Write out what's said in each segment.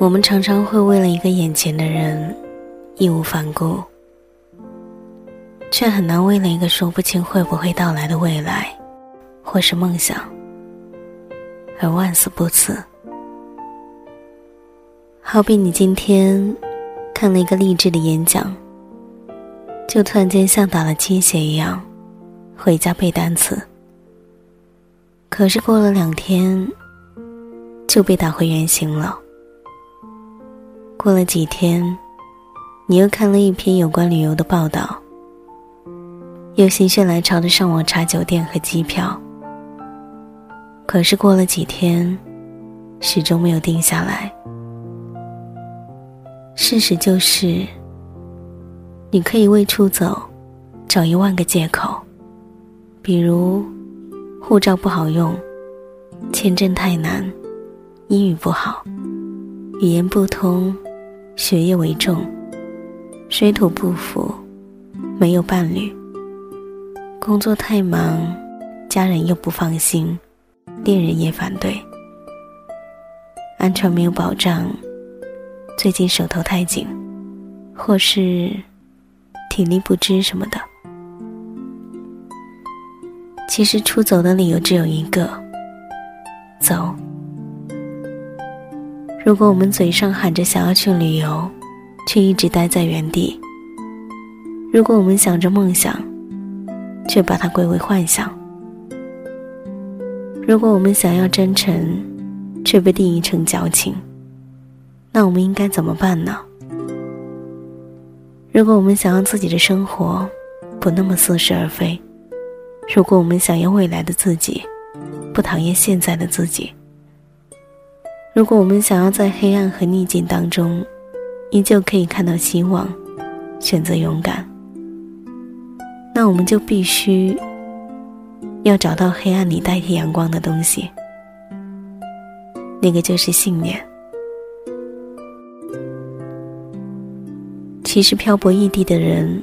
我们常常会为了一个眼前的人义无反顾，却很难为了一个说不清会不会到来的未来，或是梦想而万死不辞。好比你今天看了一个励志的演讲，就突然间像打了鸡血一样回家背单词，可是过了两天就被打回原形了。过了几天，你又看了一篇有关旅游的报道，又心血来潮的上网查酒店和机票。可是过了几天，始终没有定下来。事实就是，你可以为出走找一万个借口，比如护照不好用，签证太难，英语不好，语言不通。学业为重，水土不服，没有伴侣，工作太忙，家人又不放心，恋人也反对，安全没有保障，最近手头太紧，或是体力不支什么的。其实出走的理由只有一个：走。如果我们嘴上喊着想要去旅游，却一直待在原地；如果我们想着梦想，却把它归为幻想；如果我们想要真诚，却被定义成矫情，那我们应该怎么办呢？如果我们想要自己的生活不那么似是而非，如果我们想要未来的自己不讨厌现在的自己。如果我们想要在黑暗和逆境当中，依旧可以看到希望，选择勇敢，那我们就必须要找到黑暗里代替阳光的东西，那个就是信念。其实漂泊异地的人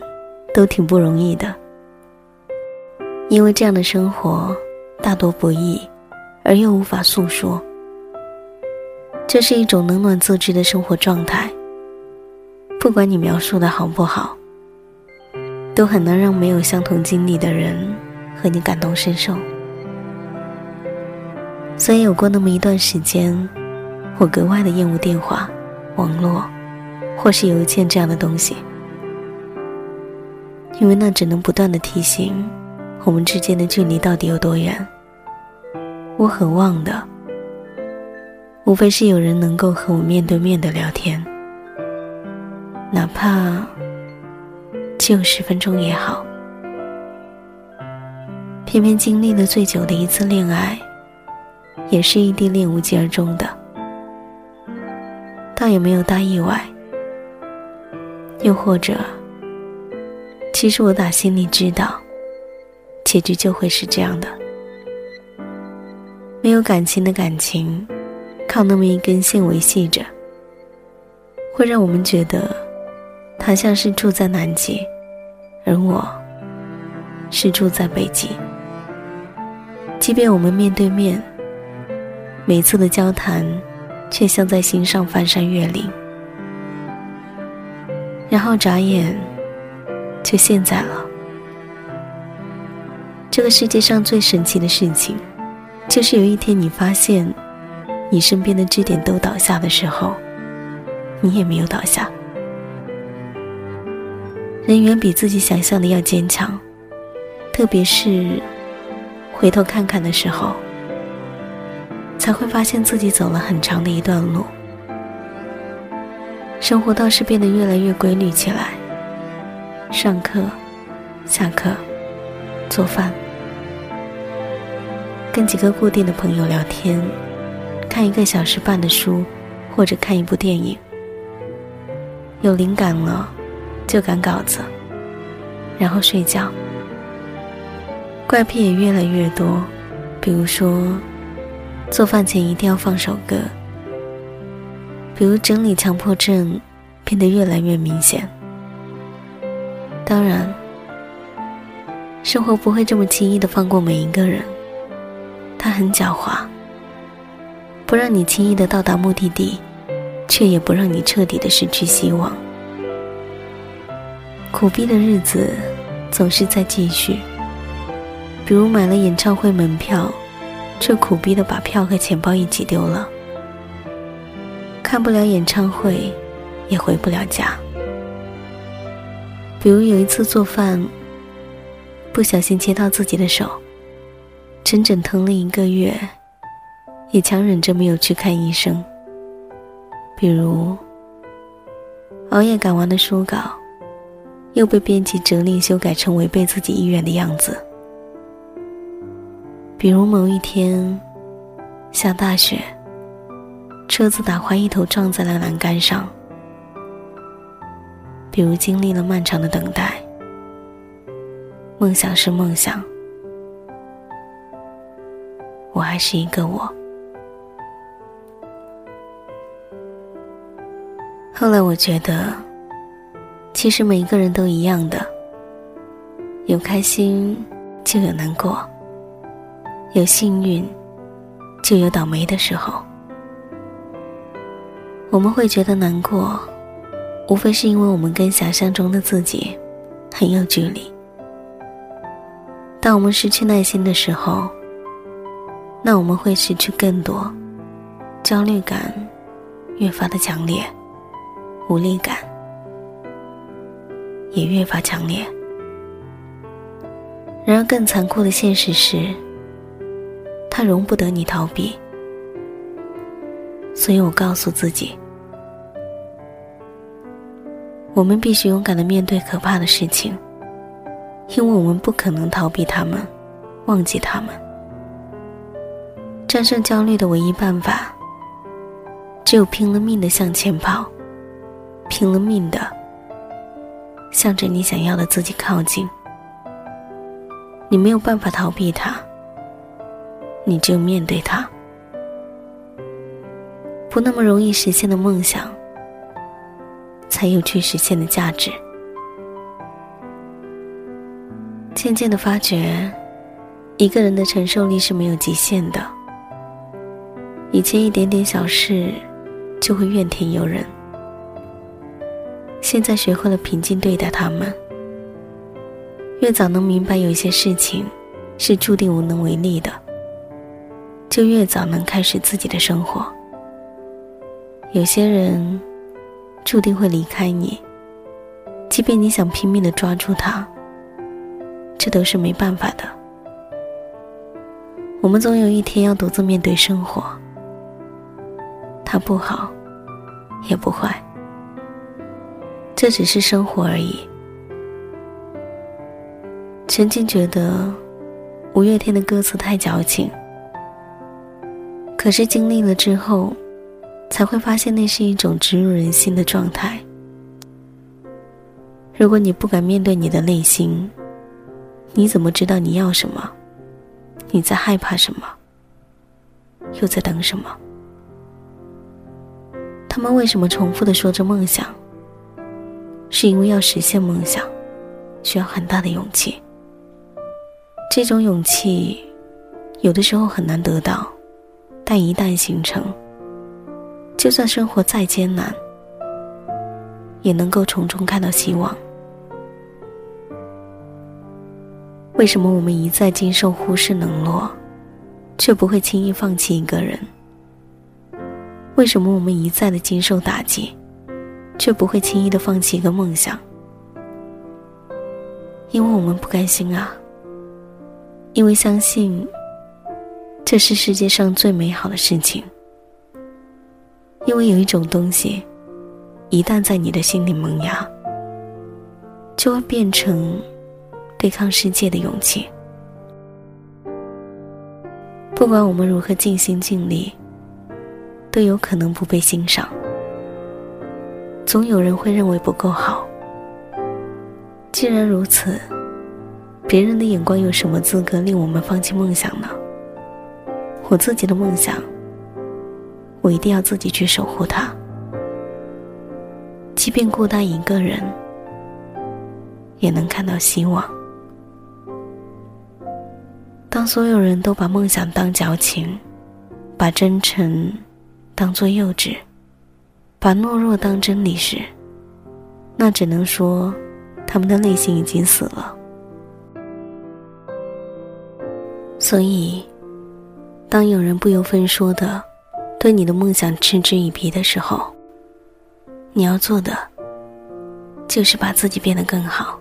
都挺不容易的，因为这样的生活大多不易，而又无法诉说。这是一种冷暖自知的生活状态。不管你描述的好不好，都很难让没有相同经历的人和你感同身受。所以有过那么一段时间，我格外的厌恶电话、网络，或是邮件这样的东西，因为那只能不断的提醒我们之间的距离到底有多远。我渴望的。无非是有人能够和我面对面的聊天，哪怕只有十分钟也好。偏偏经历了最久的一次恋爱，也是异地恋无疾而终的，倒也没有大意外。又或者，其实我打心里知道，结局就会是这样的，没有感情的感情。靠那么一根线维系着，会让我们觉得他像是住在南极，而我是住在北极。即便我们面对面，每次的交谈却像在心上翻山越岭，然后眨眼就现在了。这个世界上最神奇的事情，就是有一天你发现。你身边的支点都倒下的时候，你也没有倒下。人远比自己想象的要坚强，特别是回头看看的时候，才会发现自己走了很长的一段路。生活倒是变得越来越规律起来，上课、下课、做饭，跟几个固定的朋友聊天。看一个小时半的书，或者看一部电影。有灵感了，就赶稿子，然后睡觉。怪癖也越来越多，比如说，做饭前一定要放首歌。比如整理强迫症变得越来越明显。当然，生活不会这么轻易的放过每一个人，他很狡猾。不让你轻易的到达目的地，却也不让你彻底的失去希望。苦逼的日子总是在继续，比如买了演唱会门票，却苦逼的把票和钱包一起丢了；看不了演唱会，也回不了家。比如有一次做饭，不小心切到自己的手，整整疼了一个月，也强忍着没有去看医生。比如熬夜赶完的书稿。又被编辑责令修改成违背自己意愿的样子。比如某一天下大雪，车子打滑一头撞在了栏杆上。比如经历了漫长的等待，梦想是梦想，我还是一个我。后来我觉得。其实每一个人都一样的，有开心就有难过，有幸运就有倒霉的时候。我们会觉得难过，无非是因为我们跟想象中的自己很有距离。当我们失去耐心的时候，那我们会失去更多，焦虑感越发的强烈，无力感。也越发强烈。然而，更残酷的现实是，它容不得你逃避。所以我告诉自己，我们必须勇敢的面对可怕的事情，因为我们不可能逃避他们，忘记他们。战胜焦虑的唯一办法，只有拼了命的向前跑，拼了命的。向着你想要的自己靠近，你没有办法逃避它，你只有面对它。不那么容易实现的梦想，才有去实现的价值。渐渐的发觉，一个人的承受力是没有极限的。以前一点点小事，就会怨天尤人。现在学会了平静对待他们，越早能明白有些事情是注定无能为力的，就越早能开始自己的生活。有些人注定会离开你，即便你想拼命的抓住他，这都是没办法的。我们总有一天要独自面对生活，它不好，也不坏。这只是生活而已。曾经觉得五月天的歌词太矫情，可是经历了之后，才会发现那是一种植入人心的状态。如果你不敢面对你的内心，你怎么知道你要什么？你在害怕什么？又在等什么？他们为什么重复的说着梦想？是因为要实现梦想，需要很大的勇气。这种勇气，有的时候很难得到，但一旦形成，就算生活再艰难，也能够从中看到希望。为什么我们一再经受忽视冷落，却不会轻易放弃一个人？为什么我们一再的经受打击？却不会轻易的放弃一个梦想，因为我们不甘心啊。因为相信这是世界上最美好的事情。因为有一种东西，一旦在你的心里萌芽，就会变成对抗世界的勇气。不管我们如何尽心尽力，都有可能不被欣赏。总有人会认为不够好。既然如此，别人的眼光有什么资格令我们放弃梦想呢？我自己的梦想，我一定要自己去守护它。即便孤单一个人，也能看到希望。当所有人都把梦想当矫情，把真诚当做幼稚。把懦弱当真理时，那只能说他们的内心已经死了。所以，当有人不由分说的对你的梦想嗤之以鼻的时候，你要做的就是把自己变得更好，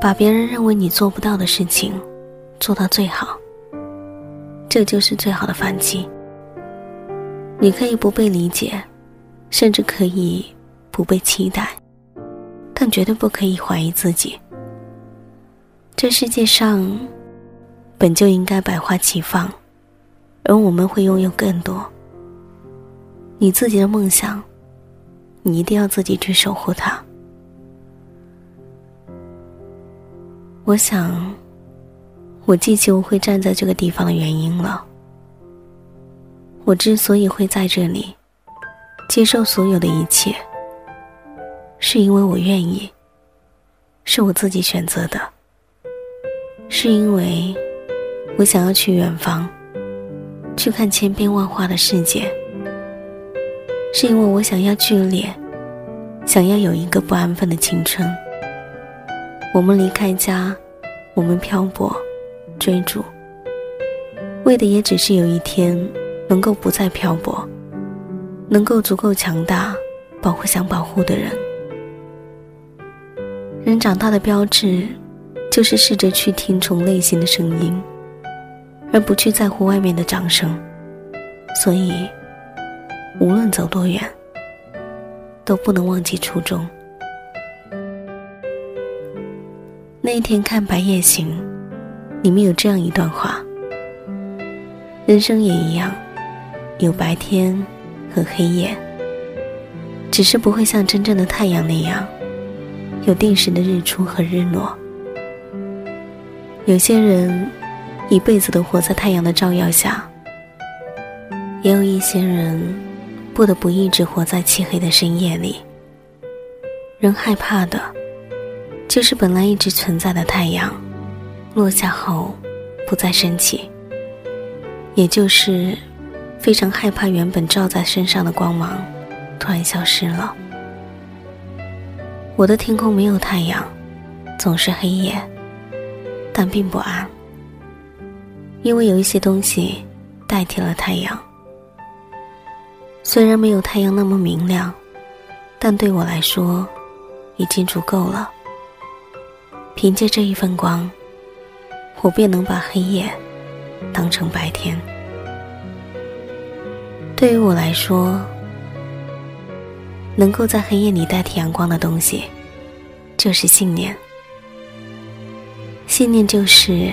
把别人认为你做不到的事情做到最好。这就是最好的反击。你可以不被理解，甚至可以不被期待，但绝对不可以怀疑自己。这世界上本就应该百花齐放，而我们会拥有更多。你自己的梦想，你一定要自己去守护它。我想。我记起我会站在这个地方的原因了。我之所以会在这里，接受所有的一切，是因为我愿意，是我自己选择的，是因为我想要去远方，去看千变万化的世界，是因为我想要剧烈，想要有一个不安分的青春。我们离开家，我们漂泊。追逐，为的也只是有一天能够不再漂泊，能够足够强大，保护想保护的人。人长大的标志，就是试着去听从内心的声音，而不去在乎外面的掌声。所以，无论走多远，都不能忘记初衷。那一天看《白夜行》。里面有这样一段话：人生也一样，有白天和黑夜，只是不会像真正的太阳那样，有定时的日出和日落。有些人一辈子都活在太阳的照耀下，也有一些人不得不一直活在漆黑的深夜里。人害怕的，就是本来一直存在的太阳。落下后，不再升起，也就是非常害怕原本照在身上的光芒突然消失了。我的天空没有太阳，总是黑夜，但并不暗，因为有一些东西代替了太阳。虽然没有太阳那么明亮，但对我来说已经足够了。凭借这一份光。我便能把黑夜当成白天。对于我来说，能够在黑夜里代替阳光的东西，就是信念。信念就是，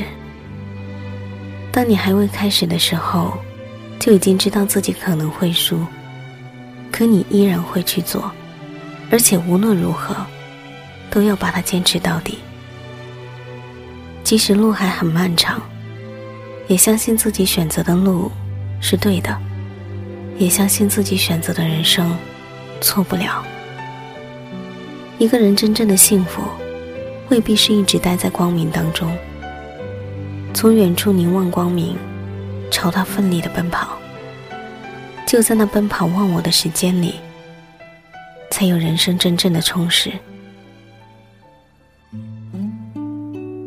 当你还未开始的时候，就已经知道自己可能会输，可你依然会去做，而且无论如何，都要把它坚持到底。即使路还很漫长，也相信自己选择的路是对的，也相信自己选择的人生错不了。一个人真正的幸福，未必是一直待在光明当中。从远处凝望光明，朝他奋力的奔跑。就在那奔跑忘我的时间里，才有人生真正的充实。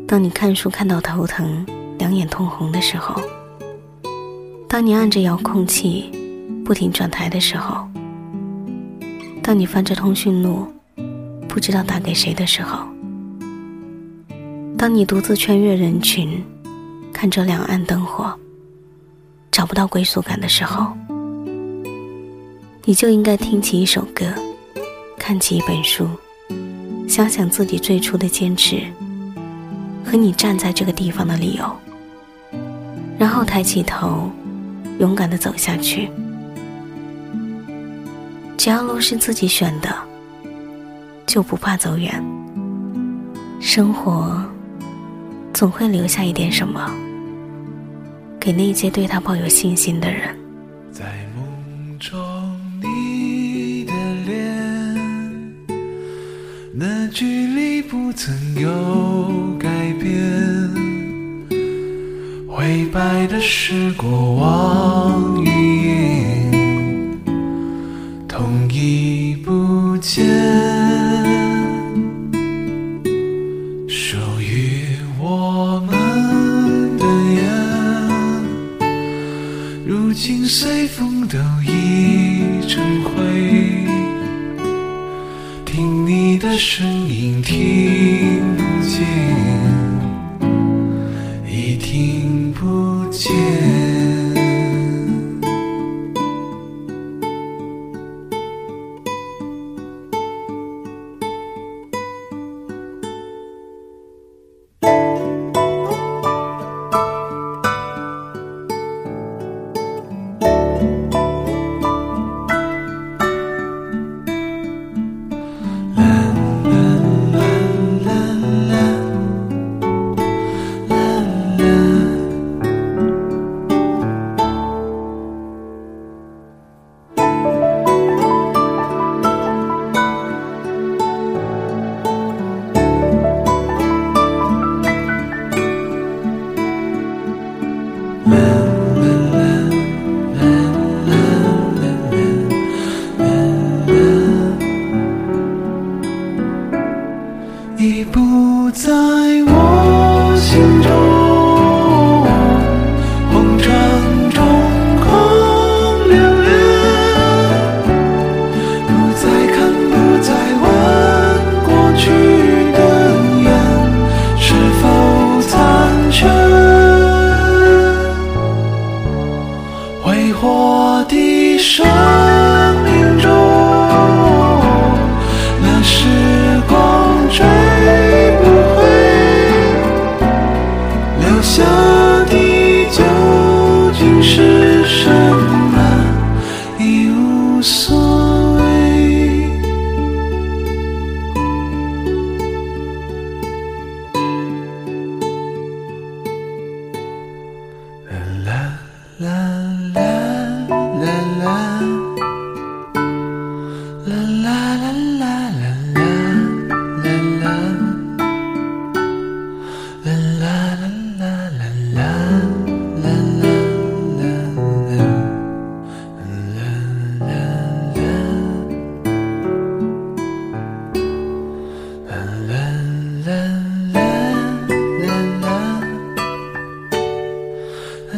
当你看书看到头疼、两眼通红的时候，当你按着遥控器不停转台的时候，当你翻着通讯录不知道打给谁的时候，当你独自穿越人群，看着两岸灯火，找不到归宿感的时候，你就应该听起一首歌，看起一本书，想想自己最初的坚持。和你站在这个地方的理由，然后抬起头，勇敢的走下去。只要路是自己选的，就不怕走远。生活总会留下一点什么，给那些对他抱有信心的人。在梦中，你的脸，那距离不曾有改变。灰白的是过往成灰，听你的声音，听不见。已听不见。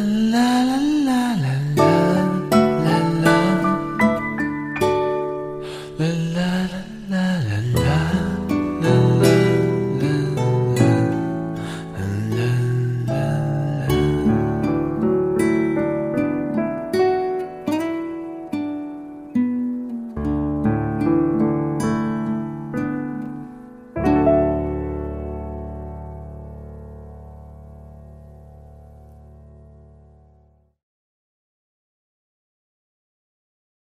Love.